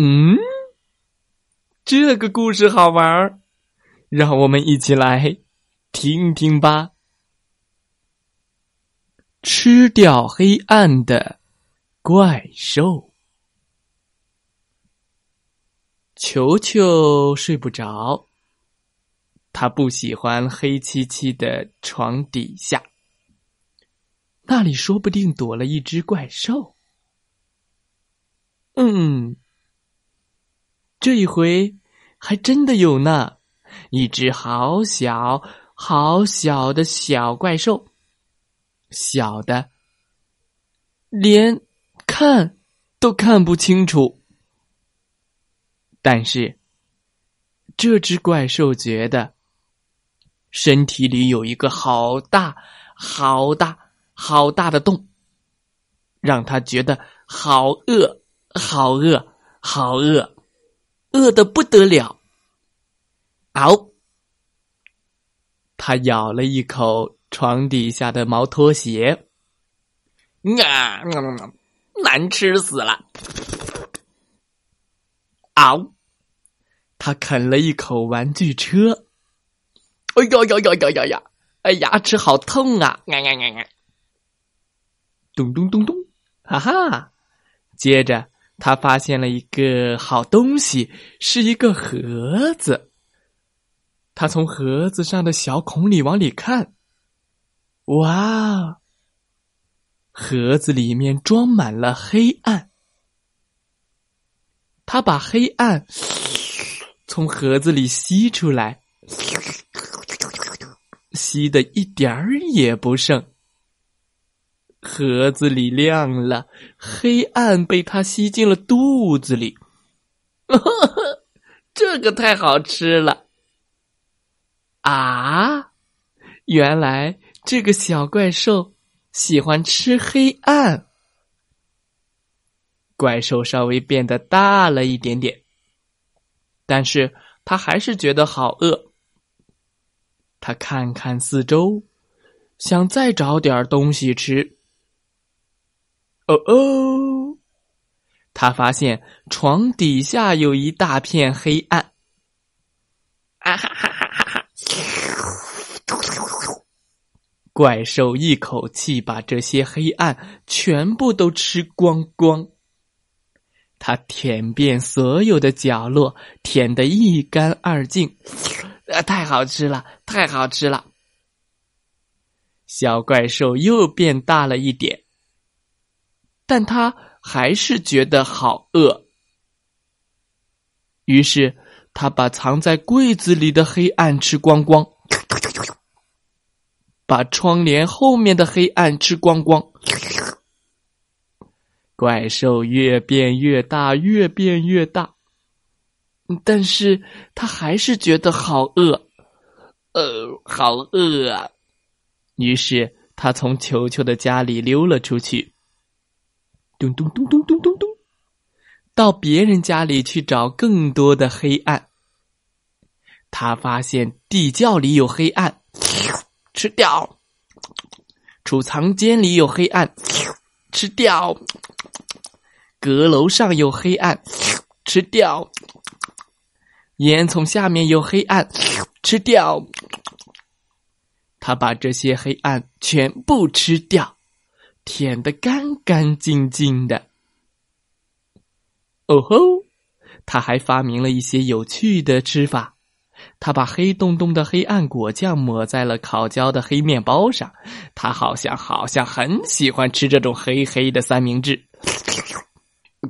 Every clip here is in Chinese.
嗯，这个故事好玩儿，让我们一起来听听吧。吃掉黑暗的怪兽，球球睡不着，他不喜欢黑漆漆的床底下，那里说不定躲了一只怪兽。嗯。这一回还真的有呢，一只好小好小的小怪兽，小的连看都看不清楚。但是这只怪兽觉得身体里有一个好大好大好大的洞，让他觉得好饿好饿好饿。饿得不得了，嗷！他咬了一口床底下的毛拖鞋，呀，难吃死了！嗷！他啃了一口玩具车，哎呀呀呀呀呀呀！哎，牙齿好痛啊！咚咚咚咚，哈哈！接着。他发现了一个好东西，是一个盒子。他从盒子上的小孔里往里看，哇！盒子里面装满了黑暗。他把黑暗从盒子里吸出来，吸的一点儿也不剩。盒子里亮了，黑暗被它吸进了肚子里。这个太好吃了！啊，原来这个小怪兽喜欢吃黑暗。怪兽稍微变得大了一点点，但是他还是觉得好饿。他看看四周，想再找点东西吃。哦哦，他发现床底下有一大片黑暗。啊哈哈哈哈哈！怪兽一口气把这些黑暗全部都吃光光。他舔遍所有的角落，舔得一干二净。啊，太好吃了，太好吃了！小怪兽又变大了一点。但他还是觉得好饿，于是他把藏在柜子里的黑暗吃光光，把窗帘后面的黑暗吃光光。怪兽越变越大，越变越大，但是他还是觉得好饿，呃，好饿啊！于是他从球球的家里溜了出去。咚咚咚咚咚咚咚，到别人家里去找更多的黑暗。他发现地窖里有黑暗，吃掉；储藏间里有黑暗，吃掉；阁楼上有黑暗，吃掉；烟囱下面有黑暗，吃掉。他把这些黑暗全部吃掉。舔得干干净净的。哦吼！他还发明了一些有趣的吃法。他把黑洞洞的黑暗果酱抹在了烤焦的黑面包上。他好像好像很喜欢吃这种黑黑的三明治。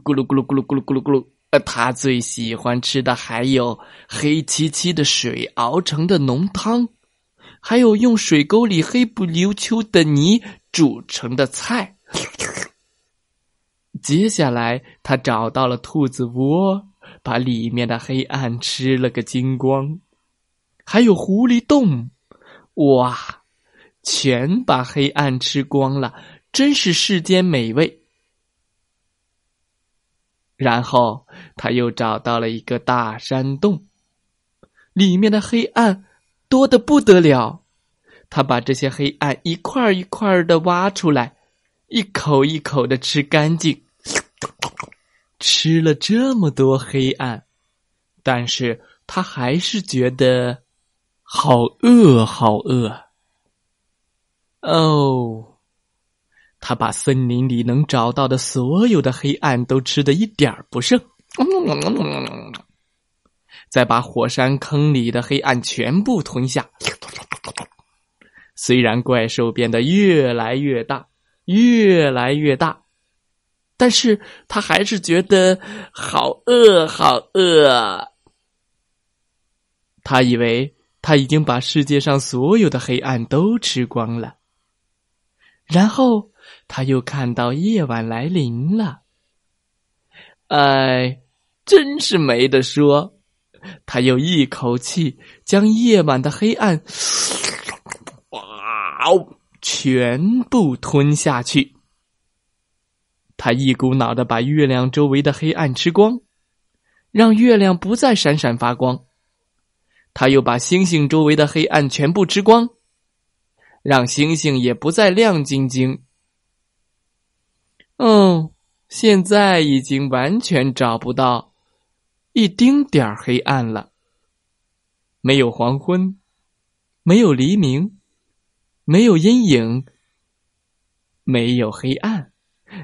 咕噜咕噜咕噜咕噜咕噜咕噜。呃，他最喜欢吃的还有黑漆漆的水熬成的浓汤，还有用水沟里黑不溜秋的泥。煮成的菜。接下来，他找到了兔子窝，把里面的黑暗吃了个精光，还有狐狸洞，哇，全把黑暗吃光了，真是世间美味。然后他又找到了一个大山洞，里面的黑暗多的不得了。他把这些黑暗一块一块的挖出来，一口一口的吃干净。吃了这么多黑暗，但是他还是觉得好饿，好饿。哦。他把森林里能找到的所有的黑暗都吃的一点不剩，再把火山坑里的黑暗全部吞下。虽然怪兽变得越来越大，越来越大，但是他还是觉得好饿，好饿。他以为他已经把世界上所有的黑暗都吃光了，然后。他又看到夜晚来临了，哎，真是没得说！他又一口气将夜晚的黑暗，全部吞下去。他一股脑的把月亮周围的黑暗吃光，让月亮不再闪闪发光。他又把星星周围的黑暗全部吃光，让星星也不再亮晶晶。嗯，现在已经完全找不到一丁点儿黑暗了。没有黄昏，没有黎明，没有阴影，没有黑暗。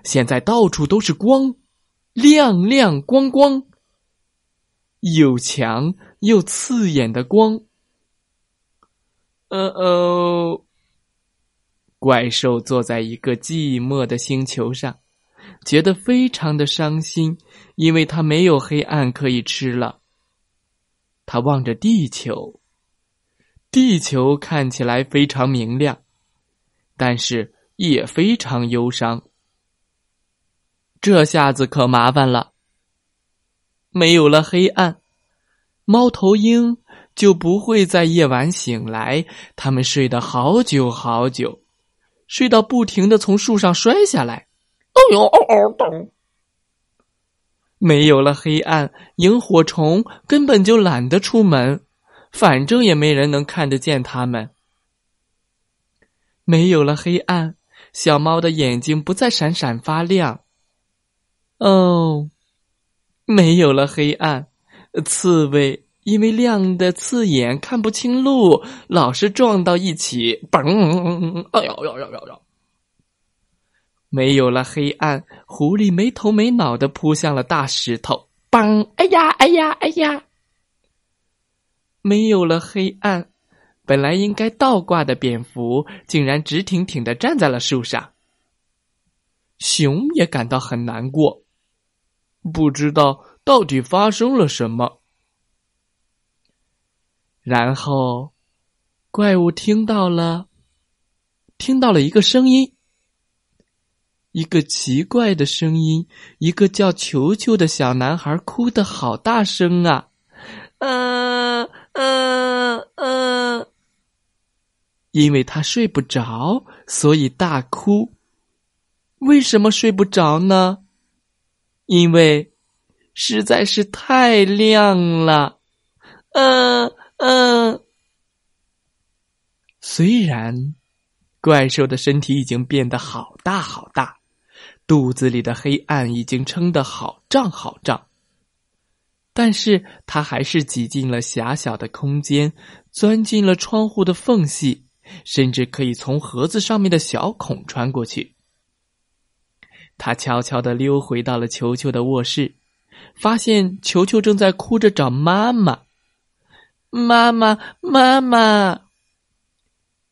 现在到处都是光，亮亮光光，又强又刺眼的光。呃哦，怪兽坐在一个寂寞的星球上。觉得非常的伤心，因为他没有黑暗可以吃了。他望着地球，地球看起来非常明亮，但是也非常忧伤。这下子可麻烦了，没有了黑暗，猫头鹰就不会在夜晚醒来。他们睡得好久好久，睡到不停的从树上摔下来。哦呦哦哦咚！没有了黑暗，萤火虫根本就懒得出门，反正也没人能看得见它们。没有了黑暗，小猫的眼睛不再闪闪发亮。哦，没有了黑暗，刺猬因为亮的刺眼看不清路，老是撞到一起，嘣！哎呦呦呦呦呦！没有了黑暗，狐狸没头没脑的扑向了大石头，嘣！哎呀，哎呀，哎呀！没有了黑暗，本来应该倒挂的蝙蝠竟然直挺挺的站在了树上。熊也感到很难过，不知道到底发生了什么。然后，怪物听到了，听到了一个声音。一个奇怪的声音，一个叫球球的小男孩哭得好大声啊！嗯嗯嗯，因为他睡不着，所以大哭。为什么睡不着呢？因为实在是太亮了。嗯嗯，虽然怪兽的身体已经变得好大好大。肚子里的黑暗已经撑得好胀好胀，但是他还是挤进了狭小的空间，钻进了窗户的缝隙，甚至可以从盒子上面的小孔穿过去。他悄悄的溜回到了球球的卧室，发现球球正在哭着找妈妈，妈妈，妈妈，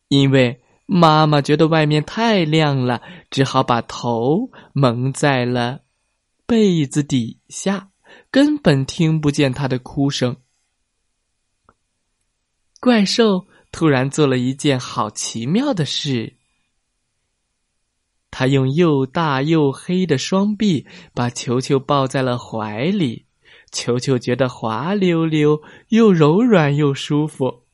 因为。妈妈觉得外面太亮了，只好把头蒙在了被子底下，根本听不见他的哭声。怪兽突然做了一件好奇妙的事，他用又大又黑的双臂把球球抱在了怀里，球球觉得滑溜溜，又柔软又舒服。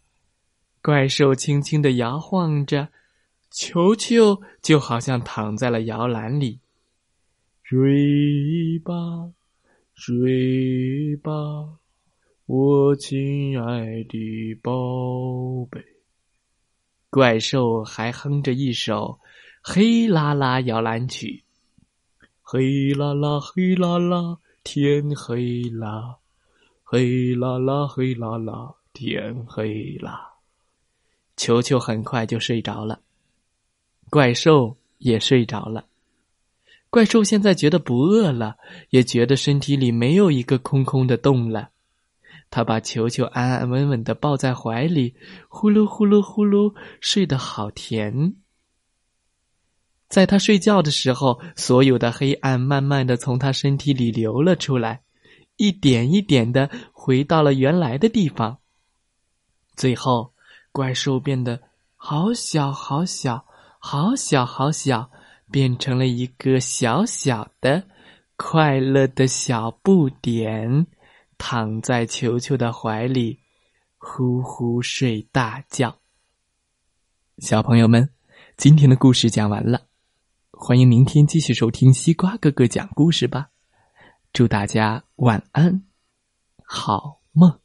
怪兽轻轻的摇晃着，球球就好像躺在了摇篮里。睡吧，睡吧，我亲爱的宝贝。怪兽还哼着一首《黑啦啦摇篮曲》。黑啦啦，黑啦啦，天黑啦！黑啦啦，黑啦啦，天黑啦！球球很快就睡着了，怪兽也睡着了。怪兽现在觉得不饿了，也觉得身体里没有一个空空的洞了。他把球球安安稳稳的抱在怀里，呼噜呼噜呼噜，睡得好甜。在他睡觉的时候，所有的黑暗慢慢的从他身体里流了出来，一点一点的回到了原来的地方。最后，怪兽变得好小好小，好小好小，变成了一个小小的、快乐的小不点，躺在球球的怀里，呼呼睡大觉。小朋友们，今天的故事讲完了。欢迎明天继续收听西瓜哥哥讲故事吧，祝大家晚安，好梦。